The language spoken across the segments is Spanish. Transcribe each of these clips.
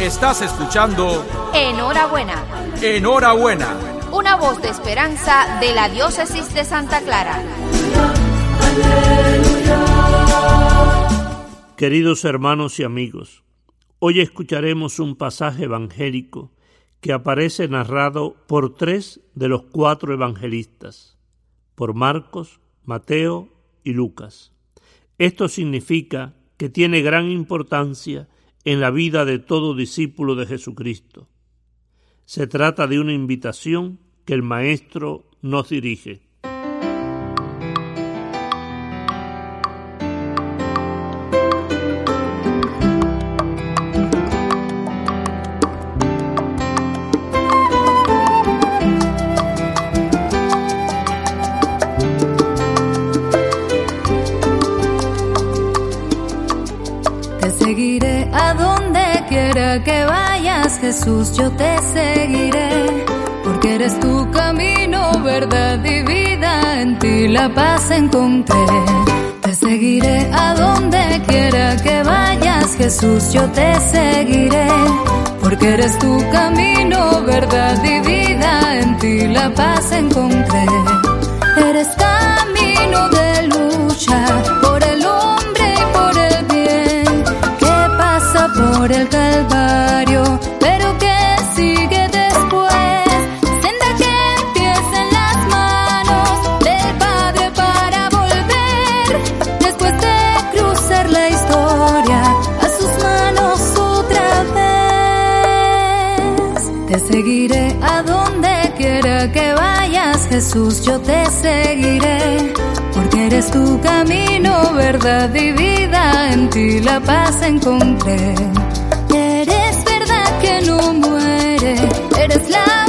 Estás escuchando Enhorabuena. Enhorabuena. Una voz de esperanza de la diócesis de Santa Clara. Queridos hermanos y amigos, hoy escucharemos un pasaje evangélico que aparece narrado por tres de los cuatro evangelistas, por Marcos, Mateo y Lucas. Esto significa que tiene gran importancia en la vida de todo discípulo de Jesucristo. Se trata de una invitación que el Maestro nos dirige. Jesús, yo te seguiré, porque eres tu camino, verdad y vida, en ti la paz encontré. Te seguiré a donde quiera que vayas, Jesús, yo te seguiré, porque eres tu camino, verdad y vida, en ti la paz encontré. Eres camino de seguiré a donde quiera que vayas, Jesús, yo te seguiré. Porque eres tu camino, verdad y vida, en ti la paz encontré. Eres verdad que no muere, eres la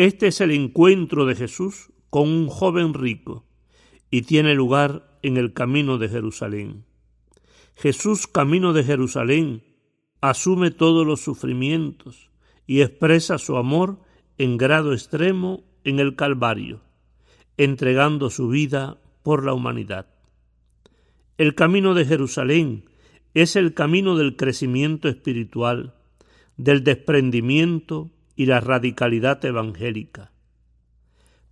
Este es el encuentro de Jesús con un joven rico y tiene lugar en el camino de Jerusalén. Jesús, camino de Jerusalén, asume todos los sufrimientos y expresa su amor en grado extremo en el Calvario, entregando su vida por la humanidad. El camino de Jerusalén es el camino del crecimiento espiritual, del desprendimiento y la radicalidad evangélica.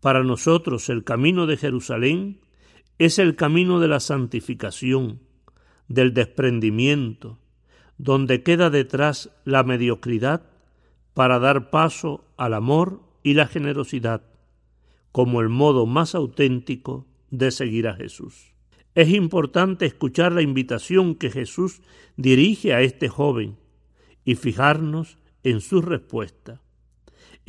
Para nosotros el camino de Jerusalén es el camino de la santificación, del desprendimiento, donde queda detrás la mediocridad para dar paso al amor y la generosidad, como el modo más auténtico de seguir a Jesús. Es importante escuchar la invitación que Jesús dirige a este joven y fijarnos en su respuesta,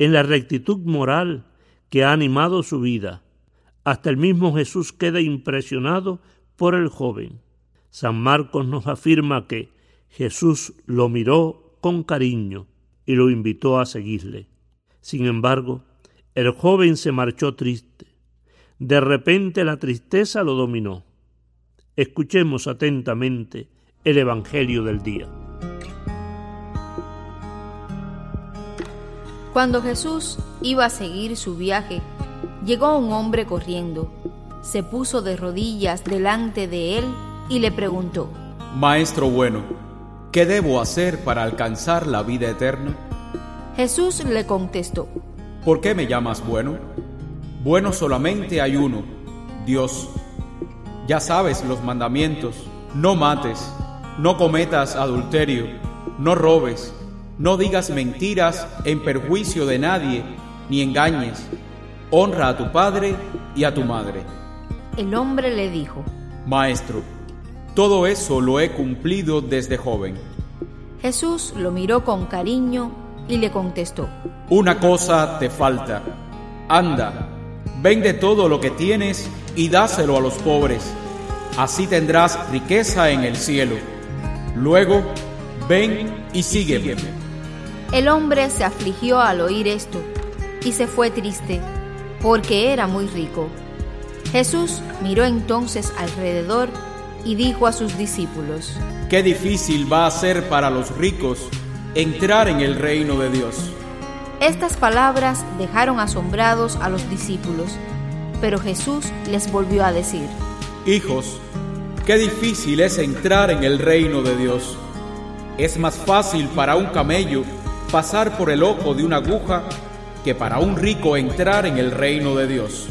en la rectitud moral que ha animado su vida. Hasta el mismo Jesús queda impresionado por el joven. San Marcos nos afirma que Jesús lo miró con cariño y lo invitó a seguirle. Sin embargo, el joven se marchó triste. De repente la tristeza lo dominó. Escuchemos atentamente el Evangelio del día. Cuando Jesús iba a seguir su viaje, llegó un hombre corriendo, se puso de rodillas delante de él y le preguntó, Maestro bueno, ¿qué debo hacer para alcanzar la vida eterna? Jesús le contestó, ¿Por qué me llamas bueno? Bueno solamente hay uno, Dios. Ya sabes los mandamientos, no mates, no cometas adulterio, no robes, no digas mentiras en perjuicio de nadie, ni engañes. Honra a tu padre y a tu madre. el hombre le dijo, Maestro, todo eso lo he cumplido desde joven. Jesús lo miró con cariño y le contestó, Una cosa te falta. Anda, vende todo lo que tienes y dáselo a los pobres. Así tendrás riqueza en el cielo. Luego, ven y sígueme. El hombre se afligió al oír esto y se fue triste, porque era muy rico. Jesús miró entonces alrededor y dijo a sus discípulos, Qué difícil va a ser para los ricos entrar en el reino de Dios. Estas palabras dejaron asombrados a los discípulos, pero Jesús les volvió a decir, Hijos, qué difícil es entrar en el reino de Dios. Es más fácil para un camello pasar por el ojo de una aguja que para un rico entrar en el reino de Dios.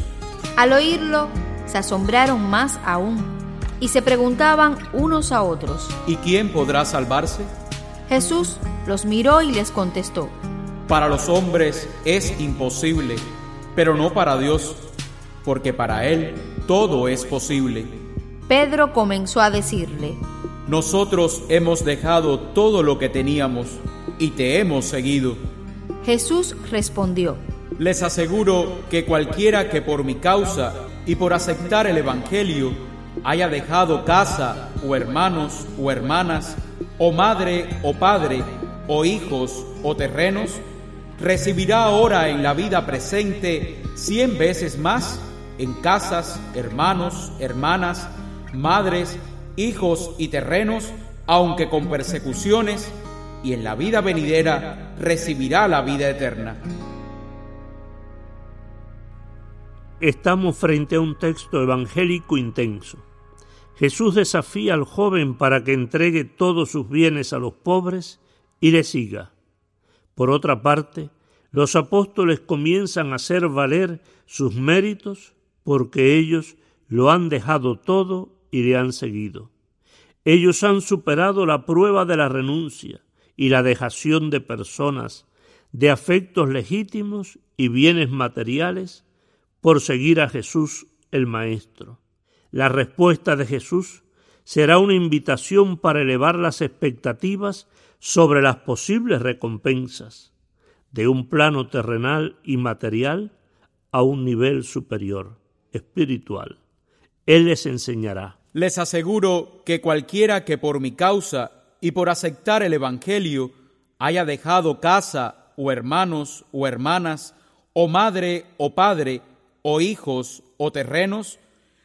Al oírlo, se asombraron más aún y se preguntaban unos a otros, ¿Y quién podrá salvarse? Jesús los miró y les contestó, Para los hombres es imposible, pero no para Dios, porque para Él todo es posible. Pedro comenzó a decirle, Nosotros hemos dejado todo lo que teníamos y te hemos seguido. Jesús respondió, Les aseguro que cualquiera que por mi causa y por aceptar el Evangelio haya dejado casa o hermanos o hermanas, o madre o padre, o hijos o terrenos, recibirá ahora en la vida presente cien veces más en casas, hermanos, hermanas, madres, hijos y terrenos, aunque con persecuciones, y en la vida venidera recibirá la vida eterna. Estamos frente a un texto evangélico intenso. Jesús desafía al joven para que entregue todos sus bienes a los pobres y le siga. Por otra parte, los apóstoles comienzan a hacer valer sus méritos porque ellos lo han dejado todo y le han seguido. Ellos han superado la prueba de la renuncia y la dejación de personas, de afectos legítimos y bienes materiales por seguir a Jesús el Maestro. La respuesta de Jesús será una invitación para elevar las expectativas sobre las posibles recompensas de un plano terrenal y material a un nivel superior, espiritual. Él les enseñará. Les aseguro que cualquiera que por mi causa y por aceptar el Evangelio haya dejado casa o hermanos o hermanas, o madre o padre, o hijos o terrenos,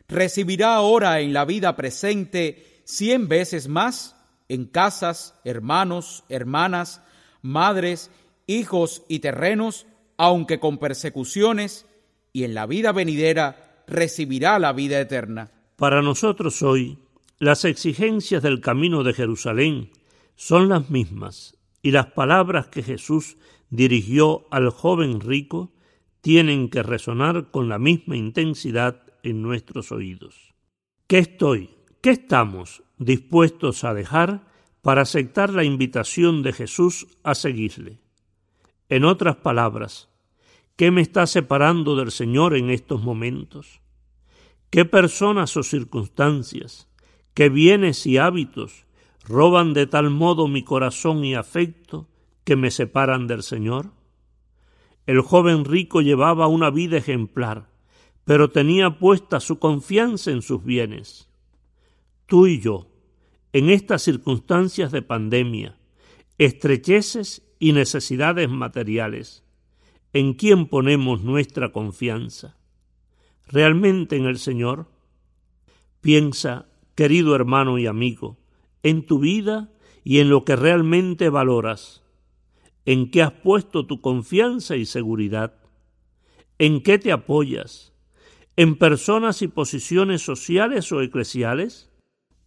recibirá ahora en la vida presente cien veces más en casas, hermanos, hermanas, madres, hijos y terrenos, aunque con persecuciones, y en la vida venidera recibirá la vida eterna. Para nosotros hoy, las exigencias del camino de Jerusalén son las mismas y las palabras que Jesús dirigió al joven rico tienen que resonar con la misma intensidad en nuestros oídos. ¿Qué estoy, qué estamos dispuestos a dejar para aceptar la invitación de Jesús a seguirle? En otras palabras, ¿qué me está separando del Señor en estos momentos? ¿Qué personas o circunstancias, qué bienes y hábitos roban de tal modo mi corazón y afecto que me separan del Señor? El joven rico llevaba una vida ejemplar, pero tenía puesta su confianza en sus bienes. Tú y yo, en estas circunstancias de pandemia, estrecheces y necesidades materiales, ¿en quién ponemos nuestra confianza? ¿Realmente en el Señor? Piensa, querido hermano y amigo, en tu vida y en lo que realmente valoras. ¿En qué has puesto tu confianza y seguridad? ¿En qué te apoyas? ¿En personas y posiciones sociales o eclesiales?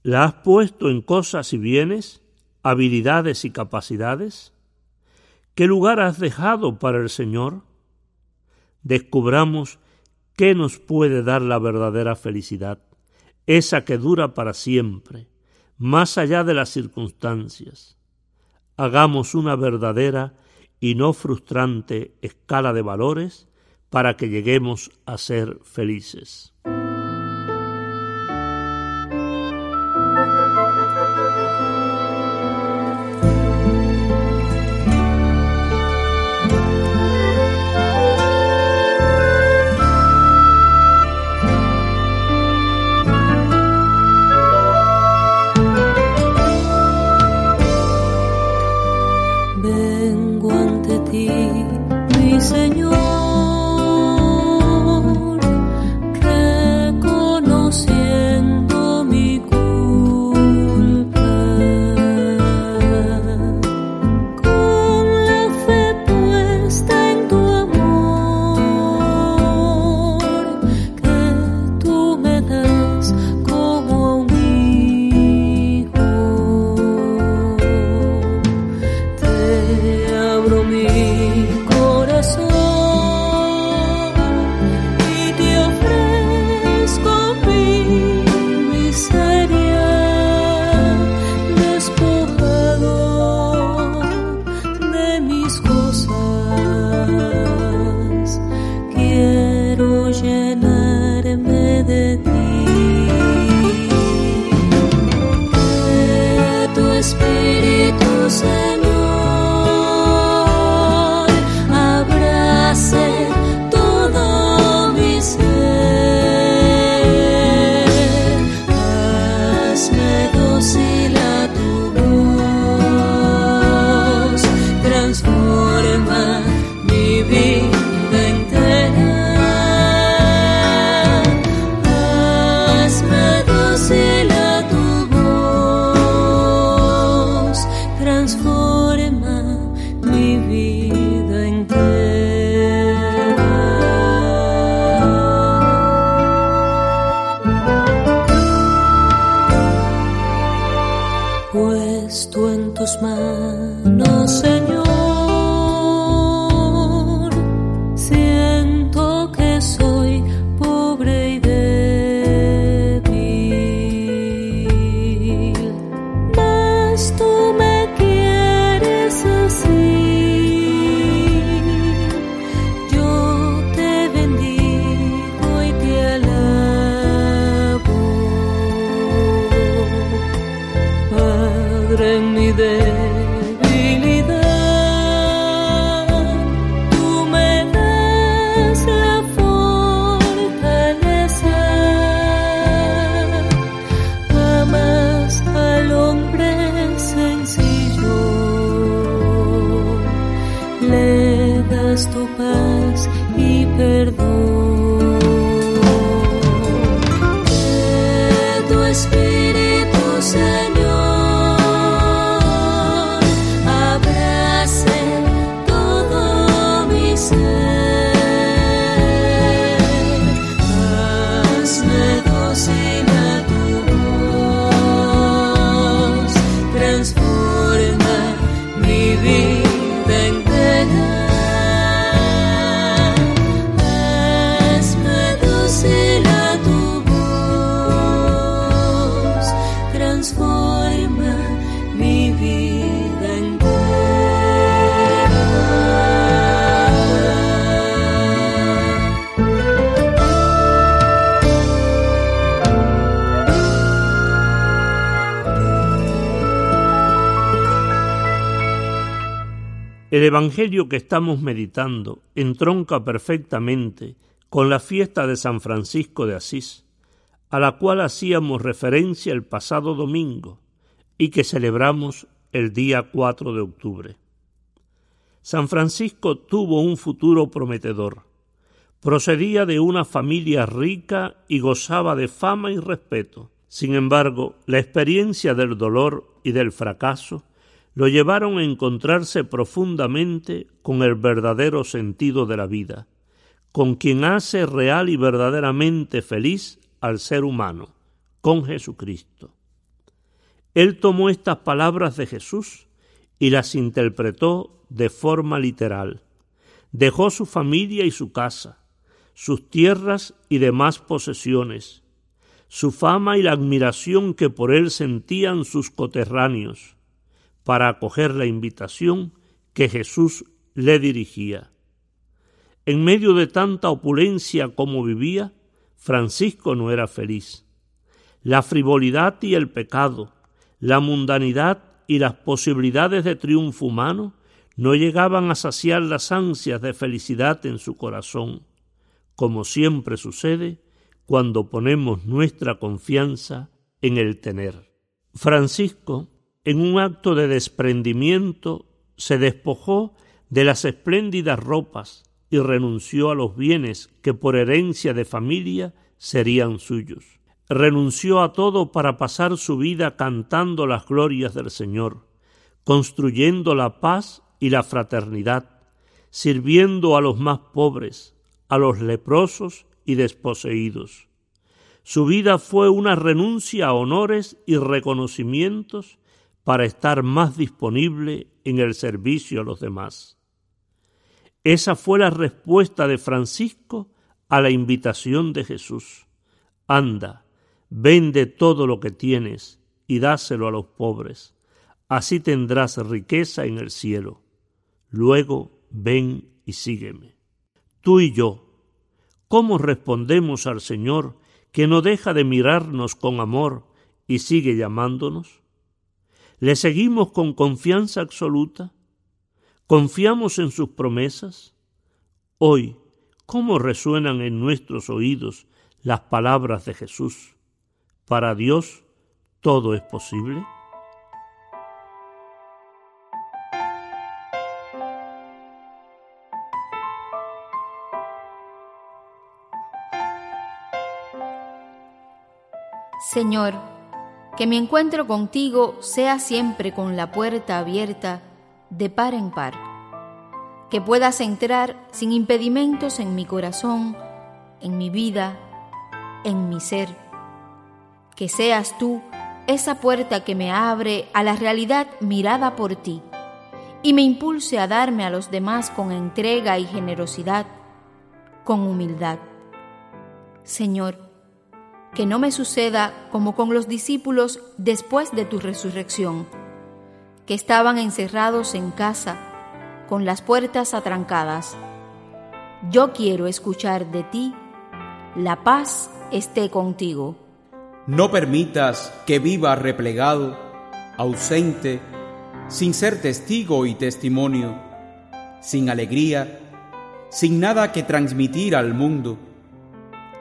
¿La has puesto en cosas y bienes, habilidades y capacidades? ¿Qué lugar has dejado para el Señor? Descubramos qué nos puede dar la verdadera felicidad, esa que dura para siempre, más allá de las circunstancias. Hagamos una verdadera y no frustrante escala de valores para que lleguemos a ser felices. El Evangelio que estamos meditando entronca perfectamente con la fiesta de San Francisco de Asís, a la cual hacíamos referencia el pasado domingo y que celebramos el día 4 de octubre. San Francisco tuvo un futuro prometedor. Procedía de una familia rica y gozaba de fama y respeto. Sin embargo, la experiencia del dolor y del fracaso lo llevaron a encontrarse profundamente con el verdadero sentido de la vida, con quien hace real y verdaderamente feliz al ser humano, con Jesucristo. Él tomó estas palabras de Jesús y las interpretó de forma literal. Dejó su familia y su casa, sus tierras y demás posesiones, su fama y la admiración que por él sentían sus coterráneos, para acoger la invitación que Jesús le dirigía. En medio de tanta opulencia como vivía, Francisco no era feliz. La frivolidad y el pecado, la mundanidad y las posibilidades de triunfo humano no llegaban a saciar las ansias de felicidad en su corazón, como siempre sucede cuando ponemos nuestra confianza en el tener. Francisco en un acto de desprendimiento, se despojó de las espléndidas ropas y renunció a los bienes que por herencia de familia serían suyos. Renunció a todo para pasar su vida cantando las glorias del Señor, construyendo la paz y la fraternidad, sirviendo a los más pobres, a los leprosos y desposeídos. Su vida fue una renuncia a honores y reconocimientos para estar más disponible en el servicio a los demás. Esa fue la respuesta de Francisco a la invitación de Jesús. Anda, vende todo lo que tienes y dáselo a los pobres, así tendrás riqueza en el cielo. Luego ven y sígueme. Tú y yo, ¿cómo respondemos al Señor que no deja de mirarnos con amor y sigue llamándonos? ¿Le seguimos con confianza absoluta? ¿Confiamos en sus promesas? Hoy, ¿cómo resuenan en nuestros oídos las palabras de Jesús? Para Dios todo es posible. Señor, que mi encuentro contigo sea siempre con la puerta abierta de par en par, que puedas entrar sin impedimentos en mi corazón, en mi vida, en mi ser, que seas tú esa puerta que me abre a la realidad mirada por ti y me impulse a darme a los demás con entrega y generosidad, con humildad. Señor, que no me suceda como con los discípulos después de tu resurrección, que estaban encerrados en casa, con las puertas atrancadas. Yo quiero escuchar de ti, la paz esté contigo. No permitas que viva replegado, ausente, sin ser testigo y testimonio, sin alegría, sin nada que transmitir al mundo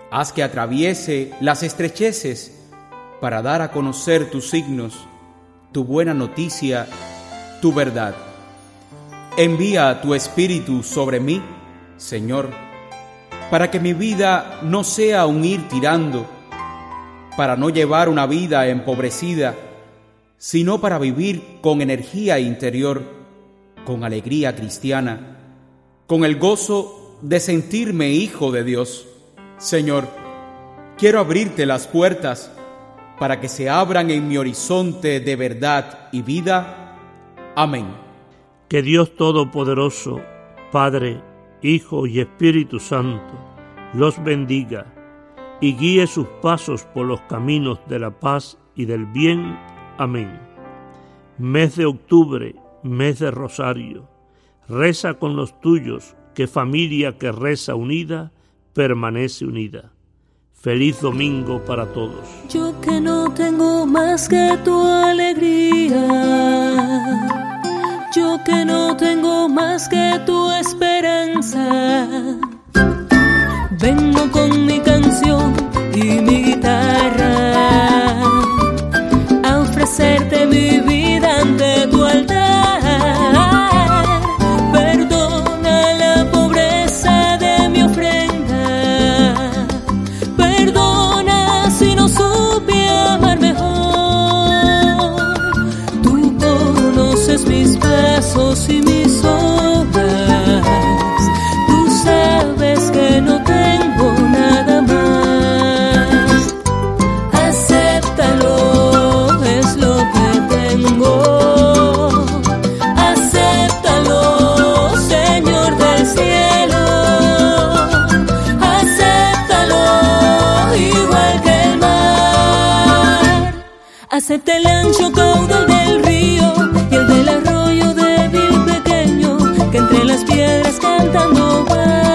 Haz que atraviese las estrecheces para dar a conocer tus signos, tu buena noticia, tu verdad. Envía tu espíritu sobre mí, Señor, para que mi vida no sea un ir tirando, para no llevar una vida empobrecida, sino para vivir con energía interior, con alegría cristiana, con el gozo de sentirme hijo de Dios. Señor, quiero abrirte las puertas para que se abran en mi horizonte de verdad y vida. Amén. Que Dios Todopoderoso, Padre, Hijo y Espíritu Santo, los bendiga y guíe sus pasos por los caminos de la paz y del bien. Amén. Mes de octubre, mes de rosario. Reza con los tuyos, que familia que reza unida, permanece unida. Feliz domingo para todos. Yo que no tengo más que tu alegría. Yo que no tengo más que tu esperanza. Vengo con mi canción y mi guitarra a ofrecerte mi acepta el ancho caudal del río y el del arroyo débil pequeño que entre las piedras cantando va.